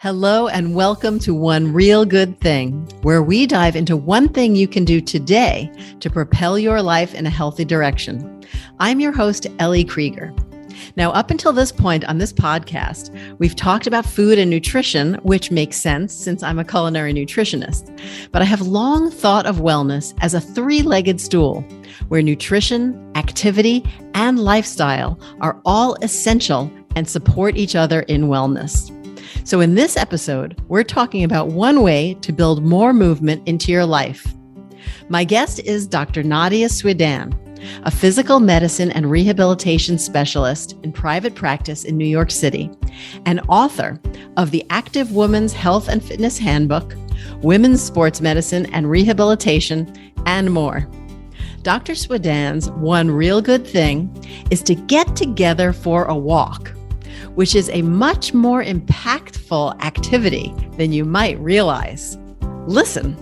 Hello, and welcome to One Real Good Thing, where we dive into one thing you can do today to propel your life in a healthy direction. I'm your host, Ellie Krieger. Now, up until this point on this podcast, we've talked about food and nutrition, which makes sense since I'm a culinary nutritionist. But I have long thought of wellness as a three legged stool where nutrition, activity, and lifestyle are all essential and support each other in wellness. So, in this episode, we're talking about one way to build more movement into your life. My guest is Dr. Nadya Swedan, a physical medicine and rehabilitation specialist in private practice in New York City, and author of the Active Woman's Health and Fitness Handbook, Women's Sports Medicine and Rehabilitation, and more. Dr. Swedan's one real good thing is to get together for a walk which is a much more impactful activity than you might realize. Listen.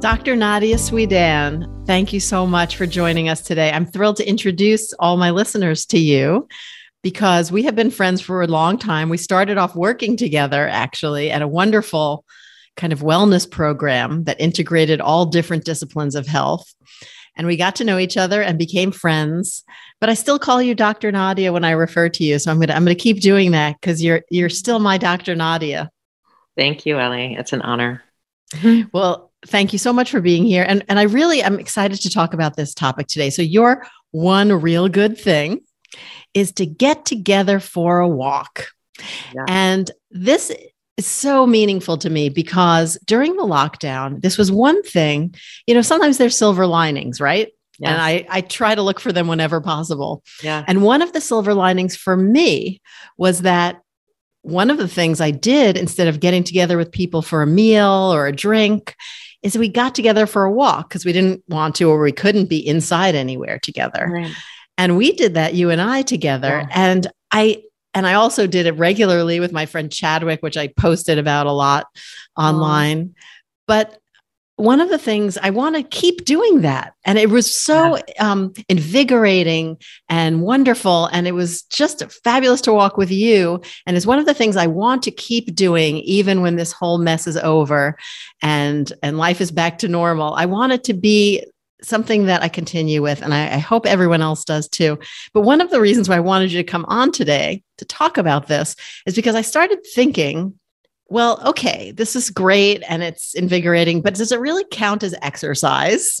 Dr. Nadya Swedan, thank you so much for joining us today. I'm thrilled to introduce all my listeners to you because we have been friends for a long time. We started off working together actually at a wonderful kind of wellness program that integrated all different disciplines of health. And we got to know each other and became friends but I still call you Dr. Nadya when I refer to you. So I'm gonna I'm gonna keep doing that because you're you're still my Dr. Nadya. Thank you, Ellie. It's an honor. well, thank you so much for being here. And and I really am excited to talk about this topic today. So your one real good thing is to get together for a walk. Yeah. And this is so meaningful to me because during the lockdown, this was one thing, you know, sometimes there's silver linings, right? Yes. And I, I try to look for them whenever possible. Yeah. And one of the silver linings for me was that one of the things I did instead of getting together with people for a meal or a drink is we got together for a walk because we didn't want to or we couldn't be inside anywhere together. Right. And we did that, you and I together. Yeah. And I and I also did it regularly with my friend Chadwick, which I posted about a lot online. Oh. But one of the things I want to keep doing that. And it was so um, invigorating and wonderful. And it was just fabulous to walk with you. And it's one of the things I want to keep doing, even when this whole mess is over and, and life is back to normal. I want it to be something that I continue with. And I, I hope everyone else does too. But one of the reasons why I wanted you to come on today to talk about this is because I started thinking well, okay, this is great and it's invigorating, but does it really count as exercise?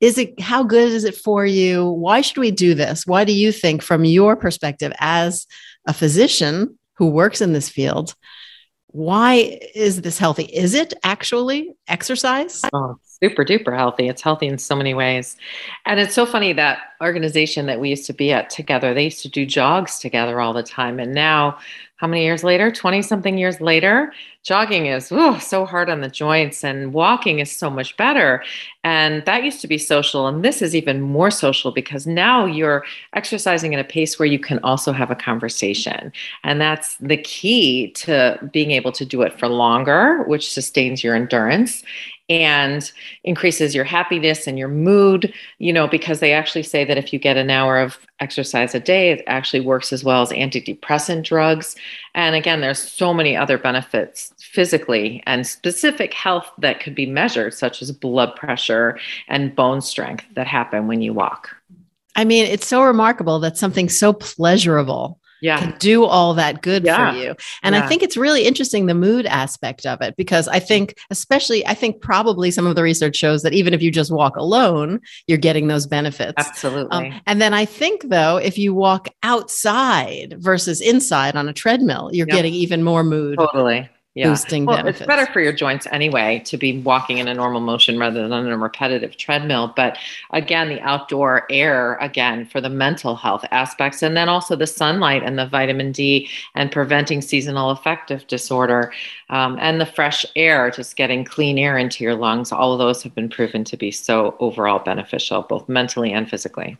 Is it how good is it for you? Why should we do this? Why do you think, from your perspective as a physician who works in this field, why is this healthy? Is it actually exercise? Oh, super duper healthy. It's healthy in so many ways. And it's so funny that organization that we used to be at together, they used to do jogs together all the time. And now how many years later 20 something years later jogging is oh, so hard on the joints and walking is so much better and that used to be social and this is even more social because now you're exercising at a pace where you can also have a conversation and that's the key to being able to do it for longer which sustains your endurance and increases your happiness and your mood, you know, because they actually say that if you get an hour of exercise a day, it actually works as well as antidepressant drugs. And again, there's so many other benefits physically and specific health that could be measured, such as blood pressure and bone strength that happen when you walk. I mean, it's so remarkable that something so pleasurable yeah. can do all that good yeah. for you. And yeah. I think it's really interesting the mood aspect of it because I think, especially, I think probably some of the research shows that even if you just walk alone, you're getting those benefits. Absolutely. Um, and then I think, though, if you walk outside versus inside on a treadmill, you're getting even more mood. Totally yeah. boosting well, benefits. It's better for your joints anyway to be walking in a normal motion rather than on a repetitive treadmill. But again, the outdoor air, again, for the mental health aspects, and then also the sunlight and the vitamin D and preventing seasonal affective disorder um, and the fresh air, just getting clean air into your lungs. All of those have been proven to be so overall beneficial, both mentally and physically.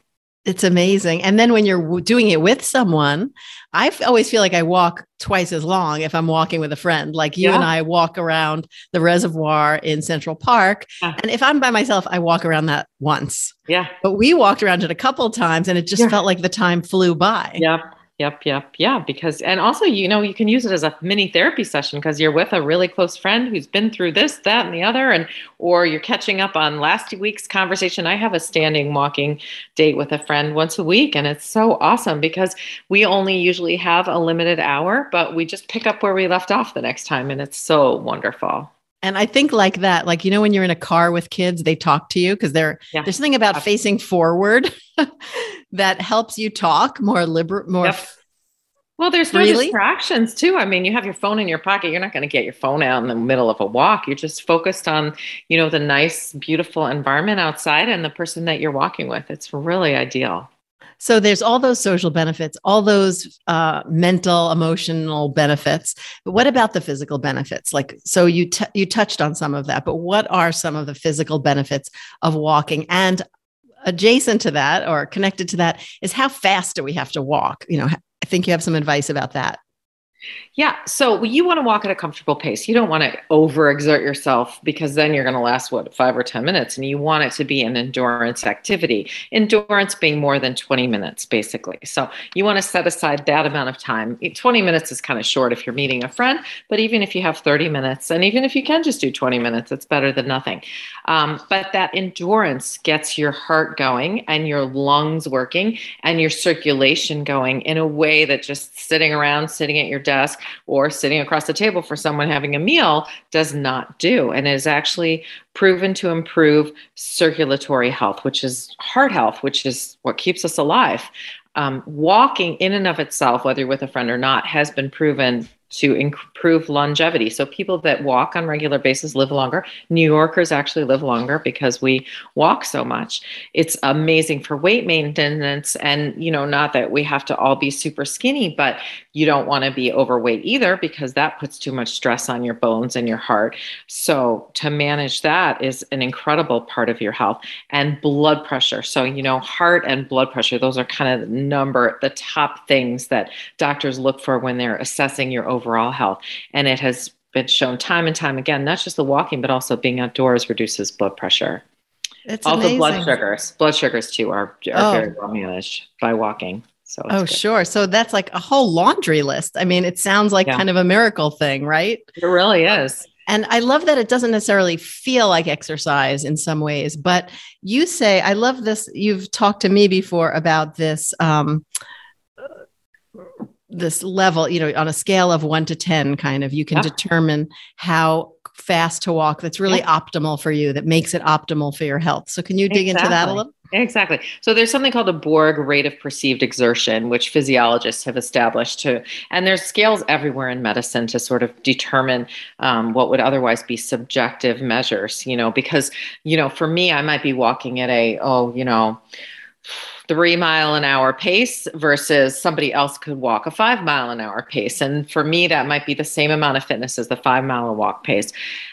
It's amazing. And then when you're doing it with someone, I always feel like I walk twice as long if I'm walking with a friend. Like you yeah. and I walk around the reservoir in Central Park. Yeah. And if I'm by myself, I walk around that once. Yeah. But we walked around it a couple times and it just yeah. felt like the time flew by. Yeah. Yep, yep, yeah. Because, and also, you know, you can use it as a mini therapy session because you're with a really close friend who's been through this, that, and the other, and or you're catching up on last week's conversation. I have a standing walking date with a friend once a week, and it's so awesome because we only usually have a limited hour, but we just pick up where we left off the next time, and it's so wonderful. And I think like that, like you know, when you're in a car with kids, they talk to you because they're yeah. there's something about facing forward that helps you talk more liberal, more. Yep. Well, there's no really? distractions too. I mean, you have your phone in your pocket. You're not going to get your phone out in the middle of a walk. You're just focused on, you know, the nice, beautiful environment outside and the person that you're walking with. It's really ideal. So there's all those social benefits, all those uh, mental, emotional benefits. But what about the physical benefits? Like, so you t- you touched on some of that, but what are some of the physical benefits of walking? And adjacent to that, or connected to that, is how fast do we have to walk? You know, I think you have some advice about that. Yeah. So you want to walk at a comfortable pace. You don't want to overexert yourself because then you're going to last, what, five or 10 minutes. And you want it to be an endurance activity. Endurance being more than 20 minutes, basically. So you want to set aside that amount of time. 20 minutes is kind of short if you're meeting a friend, but even if you have 30 minutes, and even if you can just do 20 minutes, it's better than nothing. Um, but that endurance gets your heart going and your lungs working and your circulation going in a way that just sitting around, sitting at your desk or sitting across the table for someone having a meal does not do and is actually proven to improve circulatory health which is heart health which is what keeps us alive um, walking in and of itself whether you're with a friend or not has been proven to improve longevity. So people that walk on regular basis live longer. New Yorkers actually live longer because we walk so much. It's amazing for weight maintenance and you know not that we have to all be super skinny, but you don't want to be overweight either because that puts too much stress on your bones and your heart. So to manage that is an incredible part of your health and blood pressure. So you know heart and blood pressure those are kind of the number the top things that doctors look for when they're assessing your overall health. And it has been shown time and time again, not just the walking, but also being outdoors reduces blood pressure. It's also amazing. blood sugars. Blood sugars too are, are oh. very well managed by walking. So oh, good. sure. So that's like a whole laundry list. I mean, it sounds like yeah. kind of a miracle thing, right? It really is. And I love that it doesn't necessarily feel like exercise in some ways, but you say, I love this. You've talked to me before about this um, this level, you know, on a scale of one to 10, kind of, you can yeah. determine how fast to walk that's really yeah. optimal for you, that makes it optimal for your health. So, can you dig exactly. into that a little? Exactly. So there's something called a Borg rate of perceived exertion, which physiologists have established to, and there's scales everywhere in medicine to sort of determine um, what would otherwise be subjective measures. You know, because you know, for me, I might be walking at a oh, you know three mile an hour pace versus somebody else could walk a five mile an hour pace. And for me, that might be the same amount of fitness as the five mile walk pace.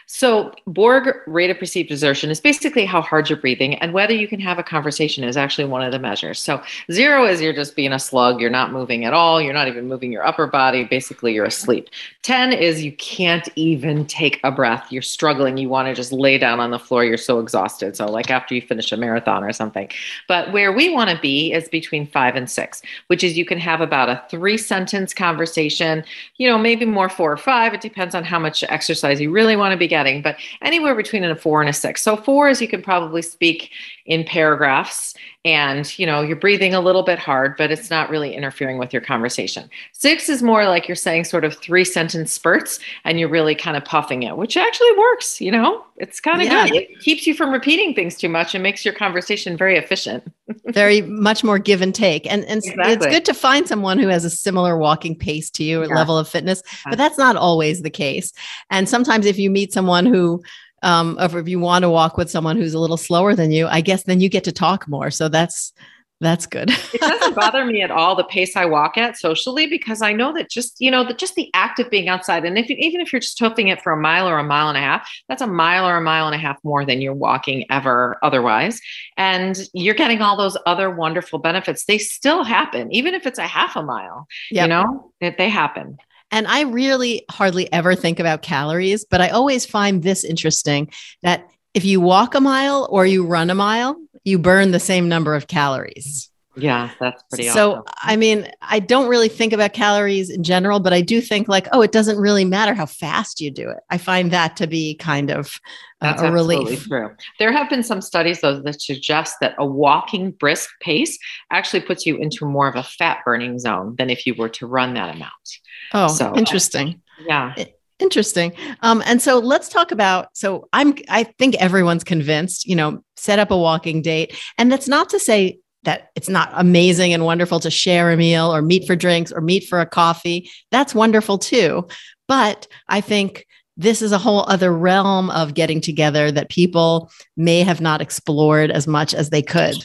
So, Borg rate of perceived exertion is basically how hard you're breathing, and whether you can have a conversation is actually one of the measures. So, zero is you're just being a slug, you're not moving at all, you're not even moving your upper body, basically, you're asleep. 10 is you can't even take a breath, you're struggling, you want to just lay down on the floor, you're so exhausted. So, like after you finish a marathon or something. But where we want to be is between five and six, which is you can have about a three sentence conversation, you know, maybe more four or five. It depends on how much exercise you really want to be getting, but anywhere between a four and a six. So four is you can probably speak in paragraphs and you know you're breathing a little bit hard but it's not really interfering with your conversation six is more like you're saying sort of three sentence spurts and you're really kind of puffing it which actually works you know it's kind of yeah. good it keeps you from repeating things too much and makes your conversation very efficient very much more give and take and, and exactly. it's good to find someone who has a similar walking pace to you or yeah. level of fitness but that's not always the case and sometimes if you meet someone who um, or if you want to walk with someone who's a little slower than you, I guess then you get to talk more. So that's that's good. it doesn't bother me at all the pace I walk at socially because I know that just you know that just the act of being outside, and if you, even if you're just hoofing it for a mile or a mile and a half, that's a mile or a mile and a half more than you're walking ever otherwise, and you're getting all those other wonderful benefits. They still happen, even if it's a half a mile. Yep. You know, that they happen. And I really hardly ever think about calories, but I always find this interesting that if you walk a mile or you run a mile, you burn the same number of calories. Yeah, that's pretty so, awesome. I mean, I don't really think about calories in general, but I do think like, oh, it doesn't really matter how fast you do it. I find that to be kind of uh, a relief. true. There have been some studies, though, that suggest that a walking brisk pace actually puts you into more of a fat burning zone than if you were to run that amount. Oh, So- interesting. Yeah. Interesting. Um, and so let's talk about. So I'm. I think everyone's convinced. You know, set up a walking date, and that's not to say that it's not amazing and wonderful to share a meal or meet for drinks or meet for a coffee. That's wonderful too. But I think this is a whole other realm of getting together that people may have not explored as much as they could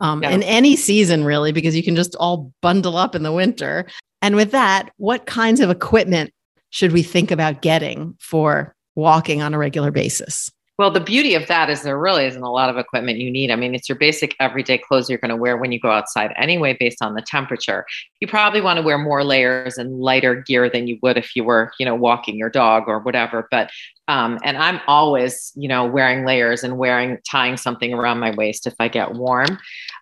um, Yeah. in any season, really, because you can just all bundle up in the winter. And with that, what kinds of equipment should we think about getting for walking on a regular basis? Well, the beauty of that is there really isn't a lot of equipment you need. I mean, it's your basic everyday clothes you're going to wear when you go outside anyway, based on the temperature. You probably want to wear more layers and lighter gear than you would if you were, you know, walking your dog or whatever. But, um, and I'm always, you know, wearing layers and wearing, tying something around my waist if I get warm.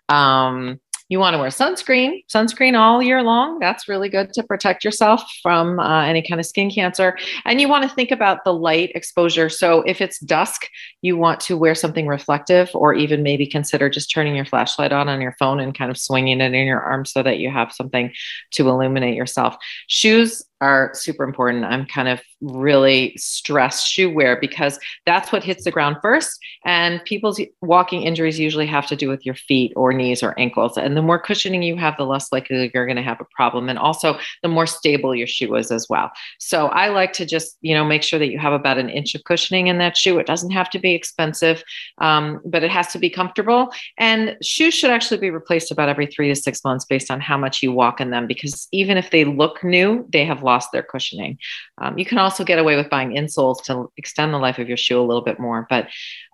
Um, you want to wear sunscreen, sunscreen all year long. That's really good to protect yourself from uh, any kind of skin cancer. And you want to think about the light exposure. So if it's dusk, you want to wear something reflective, or even maybe consider just turning your flashlight on on your phone and kind of swinging it in your arm so that you have something to illuminate yourself. Shoes are super important. I'm kind of really stress shoe wear because that's what hits the ground first. And people's walking injuries usually have to do with your feet or knees or ankles. And the more cushioning you have, the less likely you're going to have a problem. And also, the more stable your shoe is as well. So I like to just, you know, make sure that you have about an inch of cushioning in that shoe. It doesn't have to be expensive, um, but it has to be comfortable. And shoes should actually be replaced about every three to six months based on how much you walk in them, because even if they look new, they have lost their cushioning. Um, you can also get away with buying insoles to extend the life of your shoe a little bit more. But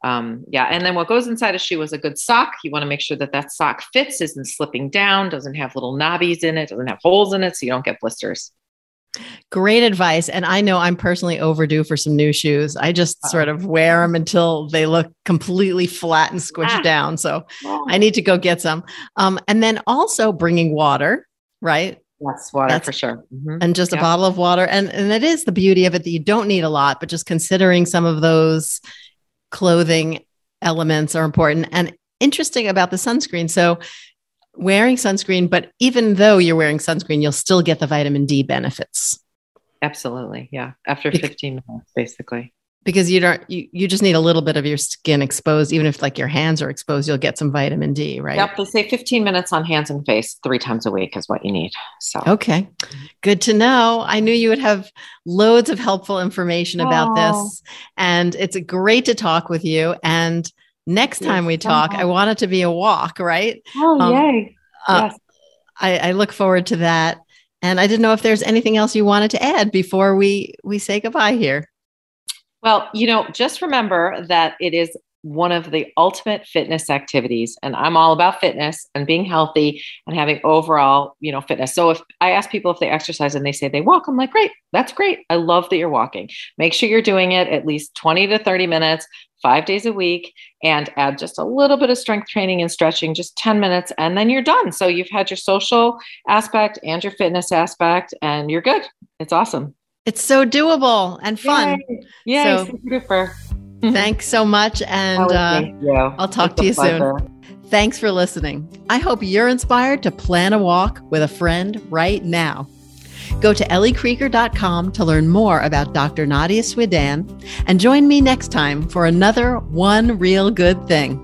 um, yeah, and then what goes inside a shoe is a good sock. You want to make sure that that sock fits, isn't slipping down, doesn't have little knobbies in it, doesn't have holes in it, so you don't get blisters. Great advice. And I know I'm personally overdue for some new shoes. I just Uh-oh. sort of wear them until they look completely flat and squished Ah. down. So I need to go get some. Um, and then also bringing water, right? Yes, water That's- for sure. Mhm. And just a bottle of water. And, and it is the beauty of it that you don't need a lot, but just considering some of those clothing elements are important. And interesting about the sunscreen. So, wearing sunscreen, but even though you're wearing sunscreen, you'll still get the vitamin D benefits Absolutely. Yeah. After 15 minutes, basically. Because you don't, you, you just need a little bit of your skin exposed. Even if like your hands are exposed, you'll get some vitamin D, right? Yep. They say 15 minutes on hands and face three times a week is what you need. So, Okay. Good to know. I knew you would have loads of helpful information about Oh. this. And it's great to talk with you. And next time we talk, I want it to be a walk, right? oh, Um, yay. Uh, yes. I, I look forward to that. And I didn't know if there's anything else you wanted to add before we we say goodbye here. Well, you know, just remember that it is one of the ultimate fitness activities and I'm all about fitness and being healthy and having overall, you know, fitness. So if I ask people if they exercise and they say they walk, I'm like, "Great. That's great. I love that you're walking. Make sure you're doing it at least 20 to 30 minutes, 5 days a week and add just a little bit of strength training and stretching, just 10 minutes and then you're done. So you've had your social aspect and your fitness aspect and you're good. It's awesome. It's so doable and fun. Yay. So- super. Thanks so much. And uh. I'll talk It's to you soon. thanks for listening. I hope you're inspired to plan a walk with a friend right now. Go to elliekrieger.com to learn more about Dr. Nadya Swedan and join me next time for another One Real Good Thing.